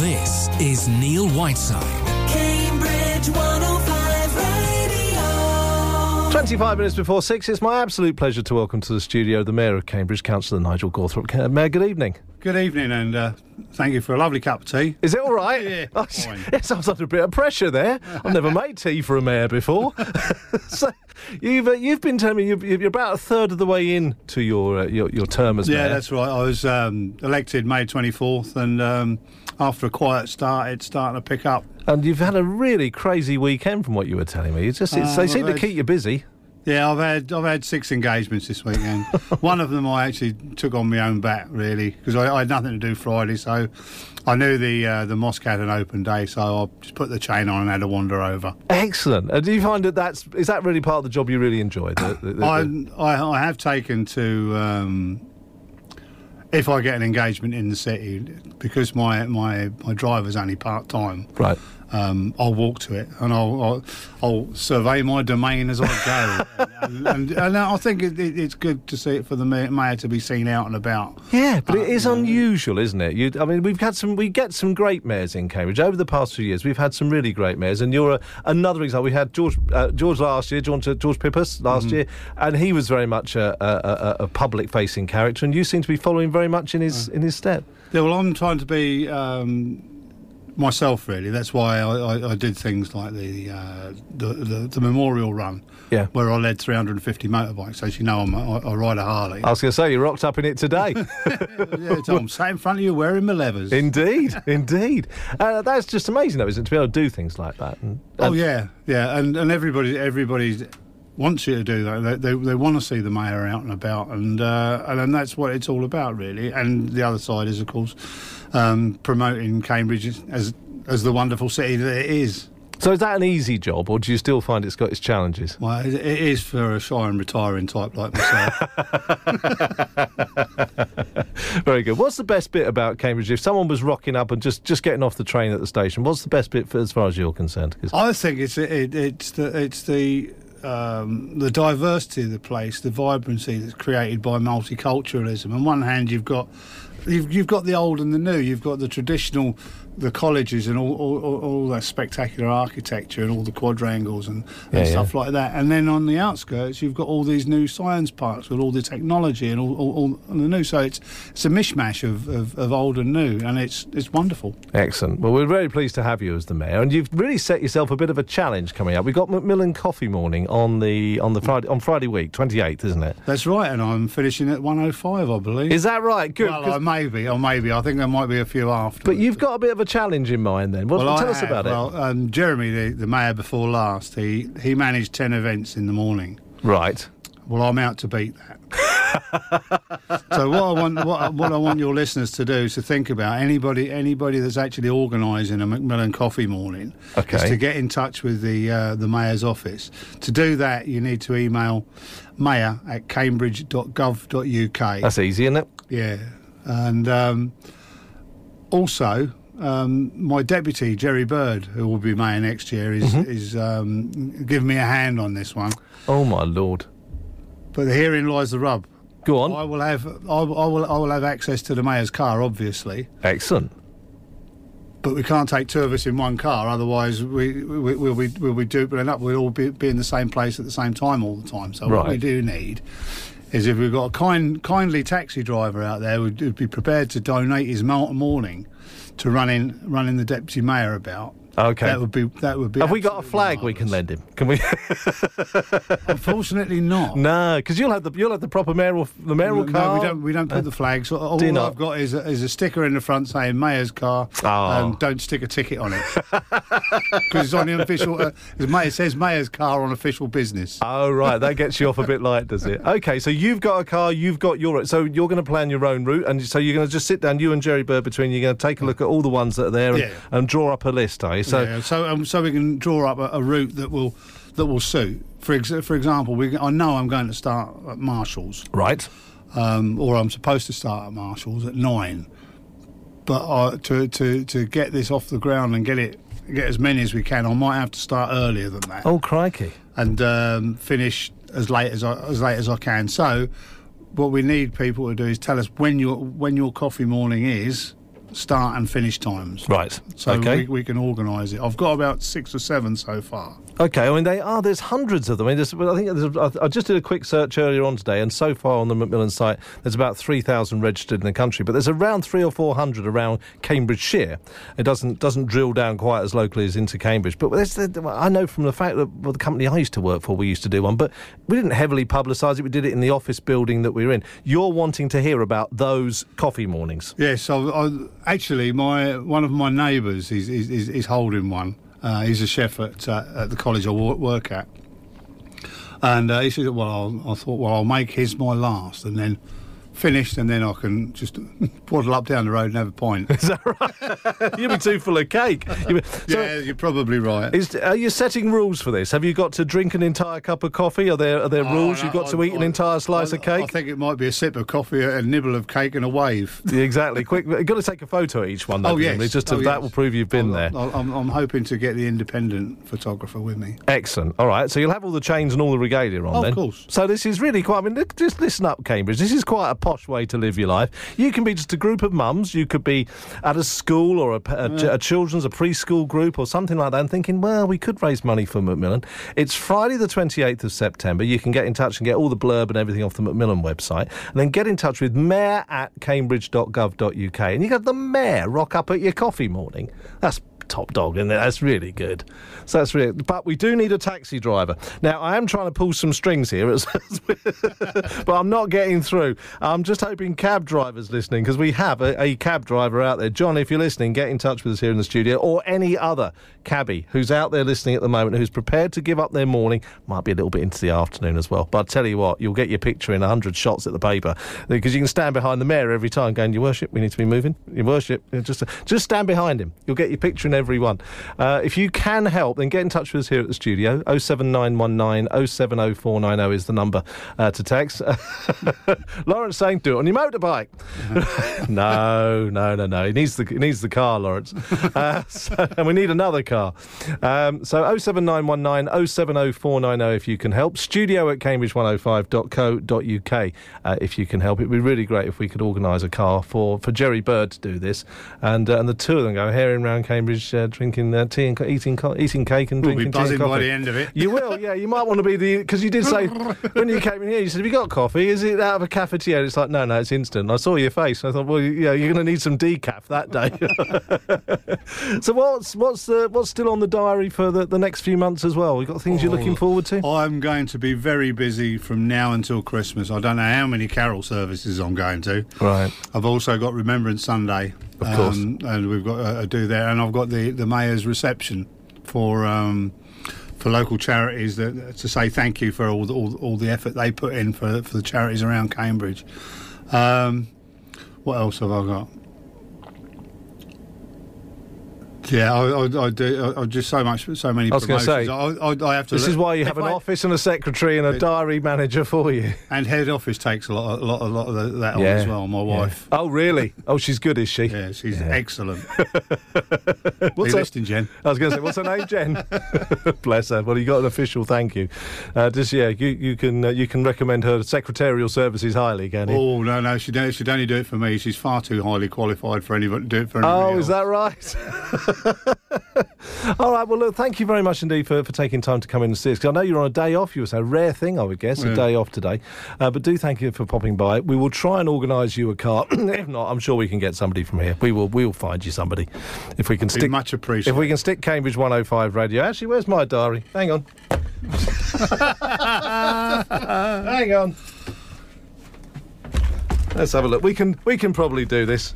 This is Neil Whiteside. Cambridge 105 Radio. 25 minutes before six, it's my absolute pleasure to welcome to the studio the Mayor of Cambridge, Councillor Nigel Gawthrope. Uh, Mayor, good evening. Good evening, and uh, thank you for a lovely cup of tea. Is it all right? Yeah, Oh, fine. it sounds under a bit of pressure there. I've never made tea for a mayor before. so you've uh, you've been telling me you're, you're about a third of the way in to your uh, your, your term as Yeah, mayor. Yeah, that's right. I was um, elected May 24th, and um, after a quiet start, it's starting to pick up. And you've had a really crazy weekend from what you were telling me. It's just it's, Uh, they well, seem to keep you busy. Yeah, I've had I've had six engagements this weekend. One of them I actually took on my own bat, really, because I, I had nothing to do Friday, so I knew the uh, the mosque had an open day, so I just put the chain on and had a wander over. Excellent. And do you find that that's is that really part of the job you really enjoy? The, the, the- I, I I have taken to um, if I get an engagement in the city because my my my driver's only part time. right. Um, I'll walk to it and I'll, I'll I'll survey my domain as I go, and, and, and I think it, it, it's good to see it for the mayor to be seen out and about. Yeah, but it is Uh, unusual, isn't it? You, I mean, we've had some, we get some great mayors in Cambridge over the past few years. We've had some really great mayors, and you're a, another example. We had George, uh, George last year, George, George Pippas last Mm-hmm. year, and he was very much a, a, a, public-facing character, and you seem to be following very much in Uh. his in his step. Yeah, well, I'm trying to be um, myself really. That's why I, I, I did things like the, uh, the, the the memorial run. Yeah. where I led 350 motorbikes. As you know, I'm a, I, I ride a Harley. I was going to say you rocked up in it today. yeah, Tom, sat in front of you wearing my levers. indeed, indeed. Uh, that's just amazing, though, isn't it, to be able to do things like that? And, oh yeah, yeah, and and everybody everybody wants you to do that. They they, they want to see the mayor out and about, and uh, and then that's what it's all about, really. And the other side is, of course, um, promoting Cambridge as as the wonderful city that it is. So is that an easy job, or do you still find it's got its challenges? Well, it, is for a shy and retiring type like myself. Very good. What's the best bit about Cambridge? If someone was rocking up and just, just getting off the train at the station, what's the best bit for, as far as you're concerned? I think it's it, it's the it's the um, the diversity of the place, the vibrancy that's created by multiculturalism. On one hand, you've got you've, you've got the old and the new. You've got the traditional, the colleges and all all, all, that spectacular architecture and all the quadrangles and, and yeah. stuff like that. And then on the outskirts, you've got all these new science parks with all the technology and all, all, all the new. So it's it's a mishmash of, of, of old and new, and it's it's wonderful. Excellent. Well, we're very pleased to have you as the mayor, and you've really set yourself a bit of a challenge coming up. We've got Macmillan Coffee Morning on the on the Friday on Friday week, twenty eighth, isn't it? That's right, and I'm finishing at 105, I believe. Is that right? Good. Well, maybe, or maybe. I think there might be a few after. but you've got a bit of a challenge in mind, then. What, well, tell I us have. about well, Um, Jeremy, the, the mayor before last, he he managed ten events in the morning. Right. Well, I'm out to beat that. so what I want, what, I- what I want your listeners to do is to think about anybody, anybody that's actually organising a Macmillan Coffee morning, is Okay. to get in touch with the uh, the mayor's office. To do that, you need to email mayor at cambridge.gov.uk. That's easy, isn't it? Yeah, and um, also um, my deputy Gerri Bird, who will be mayor next year, is Mm-hmm. is um, giving me a hand on this one. Oh my lord. But herein lies the rub. Go on. I will have I, will- I will I will have access to the mayor's car, obviously, Excellent. but we can't take two of us in one car. Otherwise, we, we we'll be we'll be dupling up. We'll all be, be in the same place at the same time all the time. So what we do need is if we've got a kind kindly taxi driver out there who'd, who'd be prepared to donate his mo- morning to running running the deputy mayor about. Okay. That would be that would be. Have we got a flag we can lend him? Can we? Unfortunately, not. no, because you'll have the you'll have the proper maroral the mayoral No, car. we don't. We don't put the flags. All all? I've got is a, is a sticker in the front saying "Mayor's car," Oh. and don't stick a ticket on it because it's on the official. Uh, it says "Mayor's car" on official business. Oh right, that gets you off a bit light, does it? Okay, so you've got a car, you've got your so you're going to plan your own route, and so you're going to just sit down, you and Gerri Bird between, you're going to take a look at all the ones that are there and, Yeah. and draw up a list, are you? So yeah, so um, so we can draw up a, a route that will that will suit. For ex- for example, we I know I'm going to start at Marshalls, right, um, or I'm supposed to start at Marshalls at nine. But uh, to to to get this off the ground and get it get as many as we can, I might have to start earlier than that. oh crikey, and um, finish as late as I, as late as I can. So, what we need people to do is tell us when your when your coffee morning is, start and finish times. Right. So okay. we, we can organise it. I've got about six or seven so far. Okay, I mean they are. There's hundreds of them. I, mean, there's, I think there's, I- just did a quick search earlier on today, and so far on the Macmillan site, there's about three thousand registered in the country. But there's around three or four hundred around Cambridgeshire. It doesn't doesn't drill down quite as locally as into Cambridge. But there's, I know from the fact that well, the company I used to work for, we used to do one, but we didn't heavily publicise it. We did it in the office building that we were in. You're wanting to hear about those coffee mornings. Yes, I, I, uh, actually, my one of my neighbours is, is, is, holding one. Uh, he's a chef at, uh, at the college I work at. And uh, he said, well, I'll, I thought, well, I'll make his my last and then finished, and then I can just waddle up down the road and have a pint. Is that right? You'll be too full of cake. Be- so- yeah, you're probably right. Is, are you setting rules for this? Have you got to drink an entire cup of coffee? Are there are there Oh, rules? no, You've got I- to eat an entire slice I- of cake. I think it might be a sip of coffee, a nibble of cake, and a wave. Yeah, exactly. Quick, you've got to take a photo of each one. Though, Oh yes, just oh, to, oh, that will prove you've been there. I'm, I'm hoping to get the independent photographer with me. Excellent. All right, so you'll have all the chains and all the regalia on Oh, of course. So this is really quite. I mean, just listen up, Cambridge. This is quite a posh way to live your life. You can be just a group of mums. You could be at a school or a, a a children's, a preschool group or something like that, and thinking, well, we could raise money for Macmillan. It's Friday the 28th of September. You can get in touch and get all the blurb and everything off the Macmillan website, and then get in touch with mayor at cambridge.gov.uk, and you have the mayor rock up at your coffee morning. That's top dog, isn't? That's really good. So that's really. But we do need a taxi driver. Now I am trying to pull some strings here, but I'm not getting through. I'm just hoping cab drivers listening because we have a, a cab driver out there. John, if you're listening, get in touch with us here in the studio, or any other cabbie who's out there listening at the moment who's prepared to give up their morning. Might be a little bit into the afternoon as well. But I tell you what, you'll get your picture in hundred shots at the paper because you can stand behind the mayor every time, going, "Your worship, we need to be moving. Your worship, just just stand behind him. You'll get your picture in every one. Uh, if you can help, then get in touch with us here at the studio. 07919 070490 is the number uh, to text. Lawrence saying, do it on your motorbike. no, no, no, no. He needs the he needs the car, Lawrence. Uh, so, and we need another car. Um, so 07919 070490 if you can help. Studio at cambridge105.co.uk uh, if you can help. It'd be really great if we could organise a car for, for Gerri Bird to do this, and uh, and the two of them go herring around Cambridge, uh, drinking uh, tea and eating co- eating cake and We'll drinking tea and buzzing by the end of it. You will, yeah. You might want to be the because you did say when you came in here, you said, "Have you got coffee? Is it out of a cafetiere?" It's like, no, no, it's instant. I saw your face. I thought, well, yeah, you're going to need some decaf that day. so what's what's the what's still on the diary for the, the next few months as well? You got things you're looking forward to? I'm going to be very busy from now until Christmas. I don't know how many carol services I'm going to. Right. I've also got Remembrance Sunday, Of course. and we've got uh, to do that. And I've got the the mayor's reception for um, for local charities that, to say thank you for all the, all, all the effort they put in for for the charities around Cambridge. Um, what else have I got? Yeah, I, I, I do. I, I just so much, so many I was gonna promotions. say, I, I, I have to. This is why you if have an office and a secretary and a diary manager for you. And head office takes a lot, a lot, a lot of that on as well. My wife. Oh, really? Oh, she's good, is she? Yeah, she's excellent. What's her- listening, Jen? I was going to say, what's her name, Jen? Bless her. Well, you got an official thank you. Uh, just yeah, you, you can uh, you can recommend her secretarial services highly, can you? Oh no, no, she'd, she'd only do it for me. She's far too highly qualified for anyone to do it for anybody Oh, else. is that right? All right. Well, look, thank you very much indeed for, for taking time to come in and see us. 'Cause I know you're on a day off. You was a rare thing, I would guess, a day off today. Uh, but do thank you for popping by. We will try and organise you a car. if not, I'm sure we can get somebody from here. We will. We'll find you somebody if we can stick. much If we can stick Cambridge 105 radio. Actually, where's my diary? Hang on. Hang on. Let's have a look. We can we can probably do this.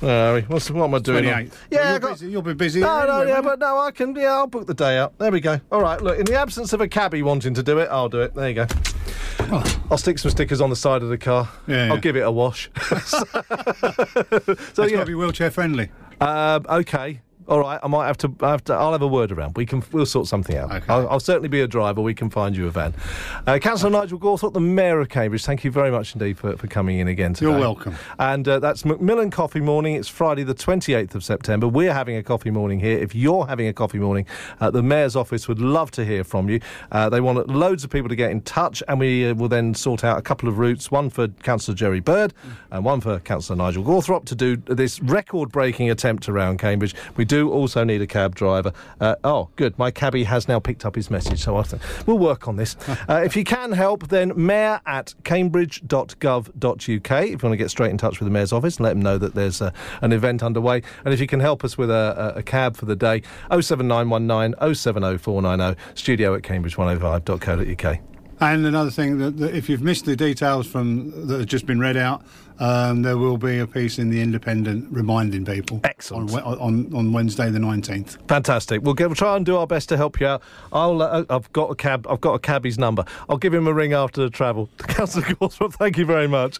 We? What's, what am I doing? 28th. Yeah, I you'll, got- busy, you'll be busy. no, no, anyway, yeah, but no, I can. Yeah, I'll book the day out. There we go. All right, look. In the absence of a cabbie wanting to do it, I'll do it. There you go. I'll stick some stickers on the side of the car. Yeah, I'll yeah. give it a wash. so it's got to be wheelchair friendly. um, okay. All right, I might have to. I have to. I'll have a word around. We can. We'll sort something out. Okay. I'll, I'll certainly be a driver. We can find you a van. Uh, Councillor Nigel Gawthrope, the Mayor of Cambridge. Thank you very much indeed for, for coming in again today. You're welcome. And uh, that's Macmillan Coffee Morning. It's Friday, the 28th of September. We're having a coffee morning here. If you're having a coffee morning, uh, the Mayor's office would love to hear from you. Uh, they want loads of people to get in touch, and we uh, will then sort out a couple of routes one for Councillor Gerri Bird and one for Councillor Nigel Gawthrope to do this record breaking attempt around Cambridge. We do also need a cab driver. Uh, oh, good. My cabbie has now picked up his message, so I th- we'll work on this. uh, if you can help, then mayor at cambridge.gov.uk. If you want to get straight in touch with the mayor's office and let them know that there's uh, an event underway. And if you can help us with a, a, a cab for the day, 07919 070490, studio at cambridge105.co.uk. And another thing that, that if you've missed the details from that have just been read out, um, there will be a piece in the Independent reminding people. Excellent. On, on, on Wednesday the nineteenth. Fantastic. We'll, give, we'll try and do our best to help you out. I'll. Uh, I've got a cab. I've got a cabbie's number. I'll give him a ring after the travel. Councillor Gawthrope, thank you very much.